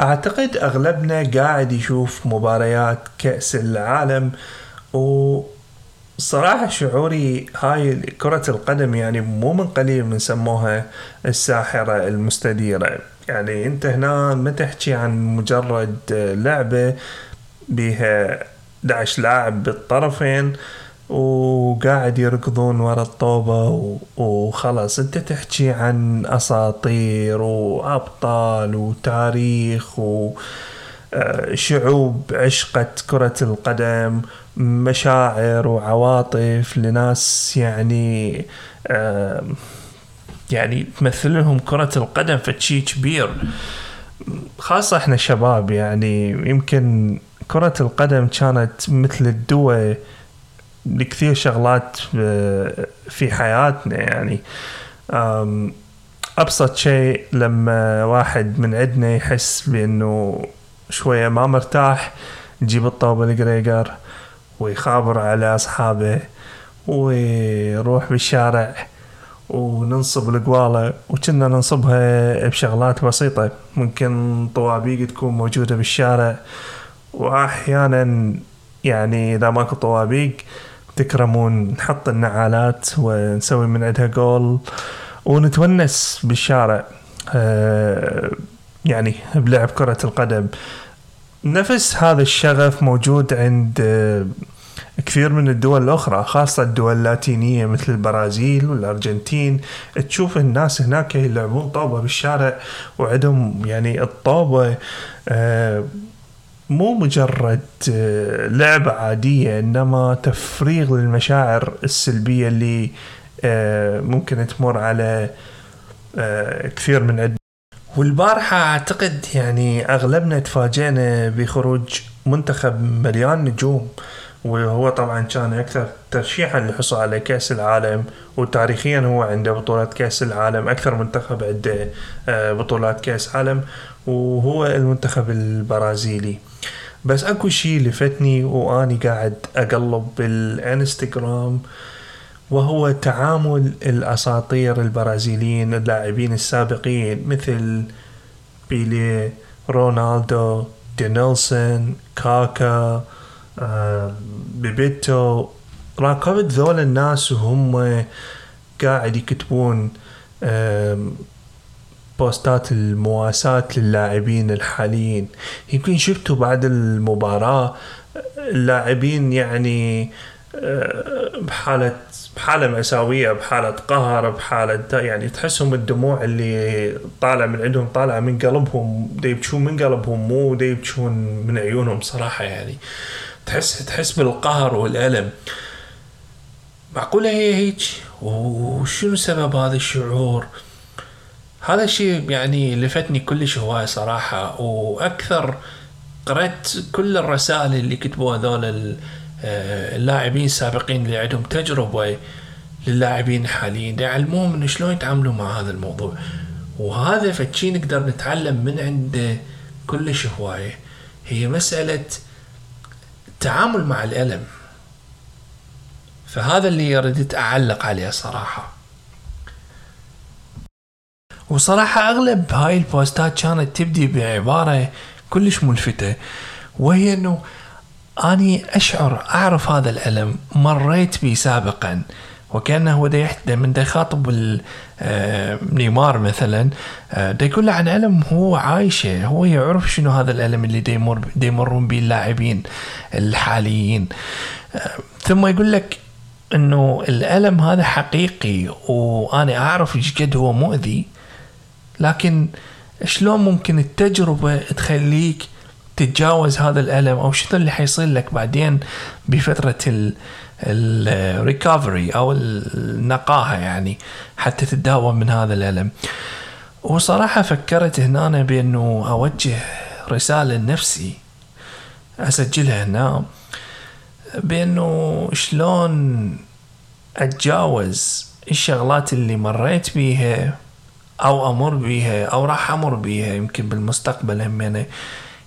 أعتقد أغلبنا قاعد يشوف مباريات كأس العالم و صراحة شعوري هاي كرة القدم يعني مو من قليل من سموها الساحرة المستديرة. يعني أنت هنا ما تحكي عن مجرد لعبة بيها 11 لاعب بالطرفين وقاعد يركضون ورا الطوبة وخلاص. انت تحكي عن أساطير وأبطال وتاريخ وشعوب آه، عشقت كرة القدم مشاعر وعواطف لناس يعني آه، يعني تمثل لهم كرة القدم فشي كبير. خاصة إحنا شباب يعني يمكن كرة القدم كانت مثل الدواء لكثير شغلات آه، في حياتنا يعني. أبسط شيء لما واحد من عندنا يحس بأنه شوية ما مرتاح يجيب الطوبه الجريجر ويخابر على أصحابه ويروح بالشارع وننصب القوالة وكنا ننصبها بشغلات بسيطة. ممكن طوابيق تكون موجودة بالشارع وأحيانا يعني إذا ماكو طوابيق تكرمون نحط النعالات ونسوي من عندها جول ونتونس بالشارع آه، يعني بلعب كرة القدم. نفس هذا الشغف موجود عند آه، كثير من الدول الأخرى خاصة الدول اللاتينية مثل البرازيل والأرجنتين. تشوف الناس هناك يلعبون طوبة بالشارع وعندهم يعني الطوبة آه، مو مجرد آه، لعبة عادية إنما تفريغ للمشاعر السلبية اللي آه، ممكن تمر على آه، كثير من عد والبارحة أعتقد يعني أغلبنا تفاجئنا بخروج منتخب مليان نجوم وهو طبعا كان أكثر ترشيحا للحصول على كأس العالم وتاريخيا هو عنده بطولات كأس العالم أكثر منتخب عنده بطولات كأس عالم وهو المنتخب البرازيلي. بس أكو شيء لفتني وأني قاعد أقلب بالإنستغرام وهو تعامل الأساطير البرازيليين اللاعبين السابقين مثل بيلي رونالدو دينيلسون كاكا بيبيتو. راقبت ذول الناس وهم قاعد يكتبون بوستات المواساة للاعبين الحاليين. يمكن شفتوا بعد المباراة اللاعبين يعني آه، بحالة بحالة مأساوية بحالة قهر بحالة يعني تحسهم الدموع اللي طالع من عندهم طالع من قلبهم يبكون من قلبهم مو يبكون من عيونهم صراحة يعني. تحس تحس بالقهر والألم. معقولة هي هيك؟ وشنو سبب هذا الشعور؟ هذا الشيء يعني لفتني كلش هواية صراحة وأكثر قرأت كل الرسائل اللي كتبوها هذول آه، اللاعبين السابقين اللي عندهم تجربة للاعبين الحاليين يعلموهم إنه شلون يتعاملوا مع هذا الموضوع. وهذا فشي نقدر نتعلم من عنده كلش هواية هي مسألة التعامل مع الألم. فهذا اللي ردت أعلق عليه صراحة. وصراحة أغلب هاي البوستات كانت تبدي بعبارة كلش ملفتة وهي أنه أني أشعر أعرف هذا الألم مريت به سابقا وكأنه هو دا يحدى من دا يخاطب آه، نيمار مثلا آه، دا يقول له عن ألم هو عايشة هو يعرف شنو هذا الألم اللي دا يمر دا يمرون به اللاعبين الحاليين. آه، ثم يقول لك إنه الألم هذا حقيقي وأنا أعرف إيش قد هو مؤذي لكن شلون ممكن التجربة تخليك تتجاوز هذا الألم؟ أو شنو اللي حيصير لك بعدين بفترة الريكفري أو النقاهة يعني حتى تتداوم من هذا الألم؟ وصراحة فكرت هنا بأنه أوجه رسالة لنفسي أسجلها هنا بأنه شلون أتجاوز الشغلات اللي مريت بيها أو أمر بيها أو راح أمر بيها يمكن بالمستقبل همينه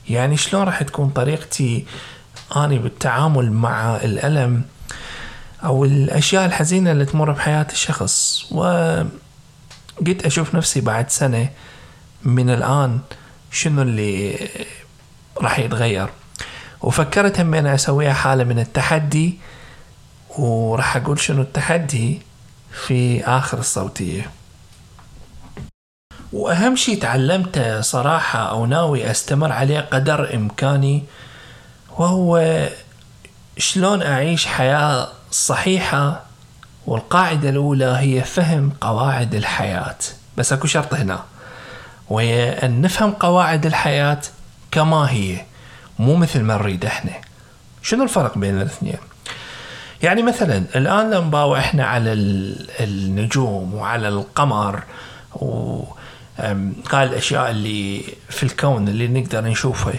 يعني شلون راح تكون طريقتي أني بالتعامل مع الألم أو الأشياء الحزينة اللي تمر بحياة الشخص. و قلت أشوف نفسي بعد سنة من الآن شنو اللي راح يتغير. وفكرت هم أنا أسويها حالة من التحدي وراح أقول شنو التحدي في آخر الصوتية. وأهم شيء تعلمته صراحة أو ناوي أستمر عليه قدر إمكاني وهو شلون أعيش حياة صحيحة والقاعدة الأولى هي فهم قواعد الحياة. بس أكو شرط هنا. وهي أن نفهم قواعد الحياة كما هي مو مثل ما نريد إحنا. شنو الفرق بين الاثنين؟ يعني مثلا الآن لما إحنا على النجوم وعلى القمر و قال الأشياء اللي في الكون اللي نقدر نشوفها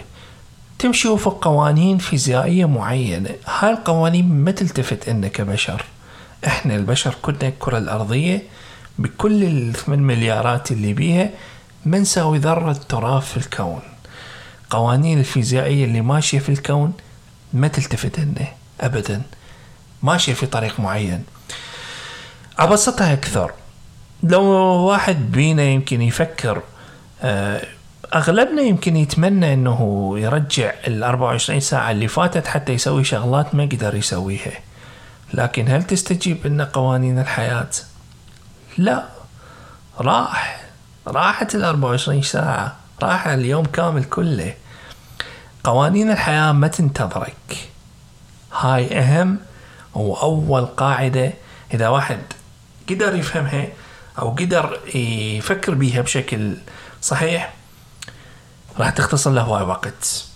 تمشي وفق قوانين فيزيائية معينة. هاي القوانين ما تلتفت إلنا كبشر. إحنا البشر كنا الكرة الأرضية بكل الثمان مليارات اللي بيها ما نساوي ذرة تراب في الكون. قوانين الفيزيائية اللي ماشية في الكون ما تلتفت لنا أبدا. ماشية في طريق معين. أبسطها أكثر. لو واحد بينا يمكن يفكر آه، أغلبنا يمكن يتمنى إنه يرجع ال 24 ساعة اللي فاتت حتى يسوي شغلات ما قدر يسويها. لكن هل تستجيب لنا قوانين الحياة؟ لا. راح. راحت ال 24 ساعة. راح اليوم كامل كله. قوانين الحياة ما تنتظرك. هاي أهم وأول قاعدة إذا واحد قدر يفهمها أو قدر يفكر بيها بشكل صحيح راح تختصر له هواي وقت.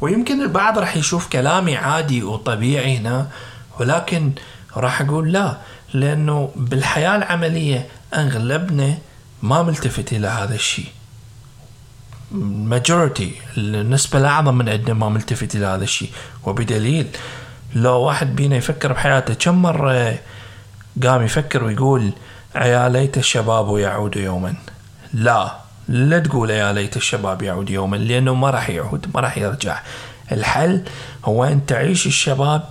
ويمكن البعض راح يشوف كلامي عادي وطبيعي هنا ولكن راح أقول لا لأنه بالحياة العملية أغلبنا ما ملتفت إلى هذا الشيء. ماجورتي النسبة الأعظم من عندنا ما ملتفت إلى هذا الشيء. وبدليل لو واحد بينا يفكر بحياته كم مرة قام يفكر ويقول يا ليت الشباب يعود يوما. لا لا تقول يا ليت الشباب يعود يوما لأنه ما راح يعود ما راح يرجع. الحل هو أن تعيش الشباب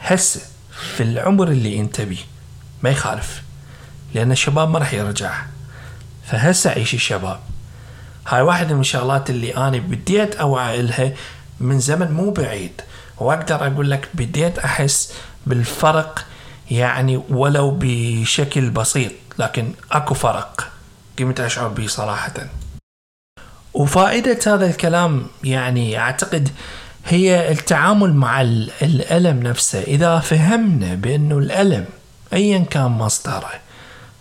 هسه في العمر اللي أنت بيه. ما يخالف لأن الشباب ما راح يرجع. فهسه عيش الشباب. هاي واحدة من الشغلات اللي أنا بديت أوعى لها من زمن مو بعيد. وأقدر أقول لك بديت أحس بالفرق يعني ولو بشكل بسيط لكن أكو فرق. قمت أشعر به صراحة. وفائدة هذا الكلام يعني أعتقد هي التعامل مع الألم نفسه. إذا فهمنا بأنه الألم أيا كان مصدره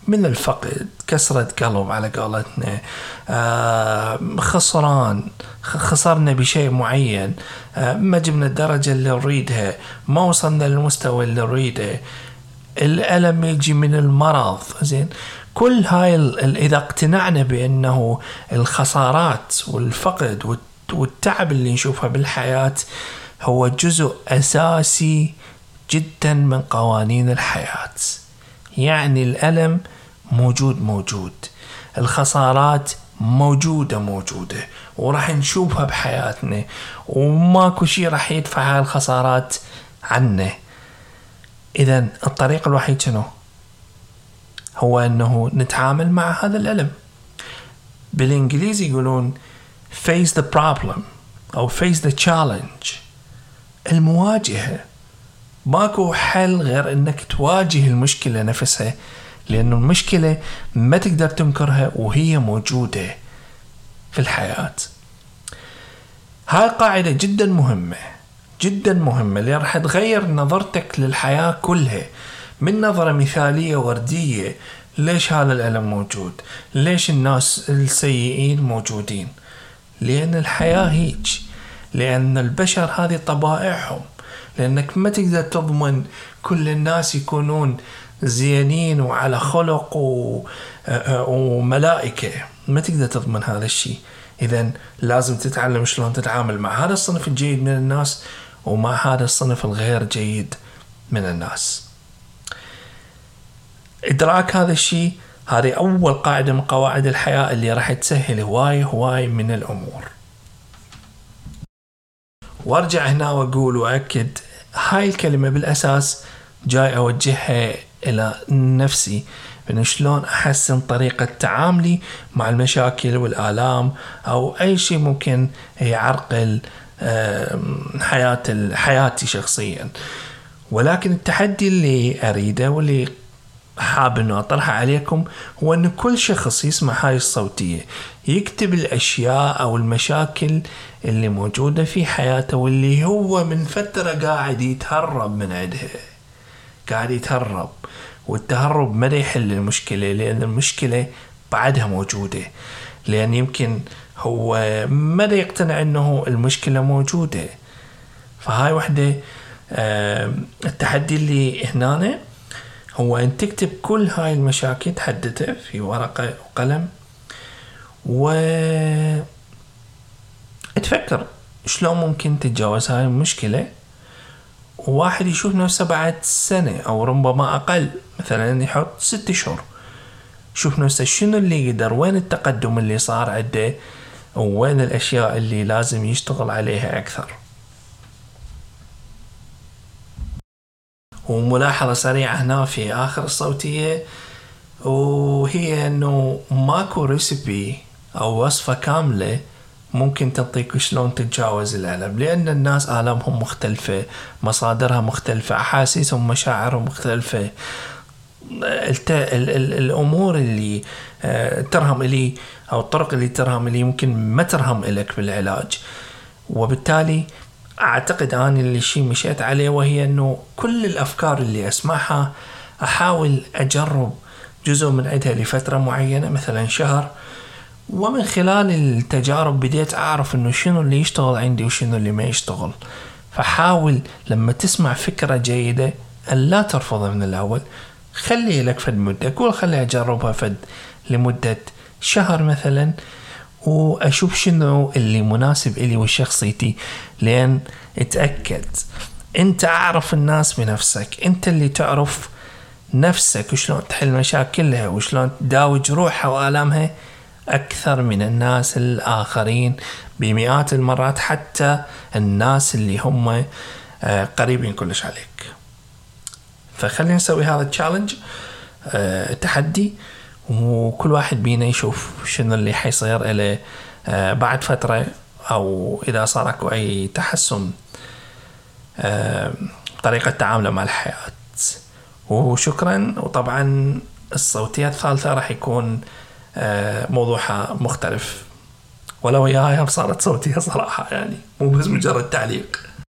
من الفقد كسرة قلب على قولتنا آه خسران خسرنا بشيء معين آه ما جبنا الدرجة اللي نريدها ما وصلنا للمستوى اللي نريده. الألم يجي من المرض. زين كل هاي إذا اقتنعنا بأنه الخسارات والفقد والتعب اللي نشوفها بالحياة هو جزء أساسي جدا من قوانين الحياة. يعني الألم موجود موجود الخسارات موجودة موجودة وراح نشوفها بحياتنا وماكو شيء راح يدفع هاي الخسارات عنا إذا الطريق الوحيد شنو؟ هو أنه نتعامل مع هذا الألم. بالإنجليزي يقولون face the problem أو face the challenge. المواجهة. ماكو حل غير أنك تواجه المشكلة نفسها لأنه المشكلة ما تقدر تنكرها وهي موجودة في الحياة. هاي قاعدة جدا مهمة. جدا مهمة اللي راح تغير نظرتك للحياة كلها من نظرة مثالية وردية ليش هذا الألم موجود؟ ليش الناس السيئين موجودين؟ لأن الحياة هيج لأن البشر هذه طبائعهم لأنك ما تقدر تضمن كل الناس يكونون زينين وعلى خلق و... وملائكة. ما تقدر تضمن هذا الشيء. إذا لازم تتعلم شلون تتعامل مع هذا الصنف الجيد من الناس ومع هذا الصنف الغير جيد من الناس. إدراك هذا الشيء هذه أول قاعدة من قواعد الحياة اللي راح تسهل هواي هواي من الأمور. وأرجع هنا وأقول وأكد هاي الكلمة بالأساس جاي أوجهها إلى نفسي. بأنه شلون أحسن طريقة تعاملي مع المشاكل والآلام أو أي شيء ممكن يعرقل حياة حياتي شخصيا. ولكن التحدي اللي أريده واللي حاب إنه أطرحه عليكم هو إن كل شخص يسمع هاي الصوتية يكتب الأشياء أو المشاكل اللي موجودة في حياته واللي هو من فترة قاعد يتهرب من عندها قاعد يتهرب. والتهرب ما يحل المشكلة لأن المشكلة بعدها موجودة. لأن يمكن هو ما يقتنع أنه المشكلة موجودة. فهاي وحدة التحدي اللي هنا هو أن تكتب كل هاي المشاكل تحددها في ورقة وقلم و تفكر شلون ممكن تتجاوز هاي المشكلة. وواحد يشوف نفسه بعد سنة أو ربما أقل. مثلا يحط ست شهور شوف نفسه شنو اللي قدر وين التقدم اللي صار عنده وين الأشياء اللي لازم يشتغل عليها أكثر وملاحظة سريعة هنا في آخر الصوتية وهي أنه ماكو ريسبي أو وصفة كاملة ممكن تعطيك شلون تتجاوز الألم لأن الناس آلامهم مختلفة مصادرها مختلفة أحاسيسهم مشاعرهم مختلفة. الأمور اللي آه، ترهم إلي أو الطرق اللي ترهم إلي ممكن ما ترهم إلك بالعلاج. وبالتالي أعتقد أنا اللي شيء مشيت عليه وهي إنه كل الأفكار اللي أسمعها أحاول أجرب جزء من عندها لفترة معينة مثلا شهر. ومن خلال التجارب بديت أعرف إنه شنو اللي يشتغل عندي وشنو اللي ما يشتغل. فحاول لما تسمع فكرة جيدة أن لا ترفضها من الأول. خلي لك فد مدة. قول خلي أجربها فد لمدة شهر مثلا وأشوف شنو اللي مناسب إلي وشخصيتي لأن أتأكد. أنت أعرف الناس بنفسك. أنت اللي تعرف نفسك وشلون تحل مشاكلها وشلون تداوي جروحها وآلامها أكثر من الناس الآخرين بمئات المرات حتى الناس اللي هم آه، قريبين كلش عليك. فخلينا نسوي هذا التشالنج آه، تحدي وكل واحد بينا يشوف شنو اللي حيصير له آه، بعد فترة أو إذا صار أكو أي تحسن آه، بطريقة تعامله مع الحياة. وشكرا. وطبعا الصوتية الثالثة راح يكون آه، موضوعها مختلف. ولو هاي صارت صوتية صراحة يعني؟ مو بس مجرد تعليق.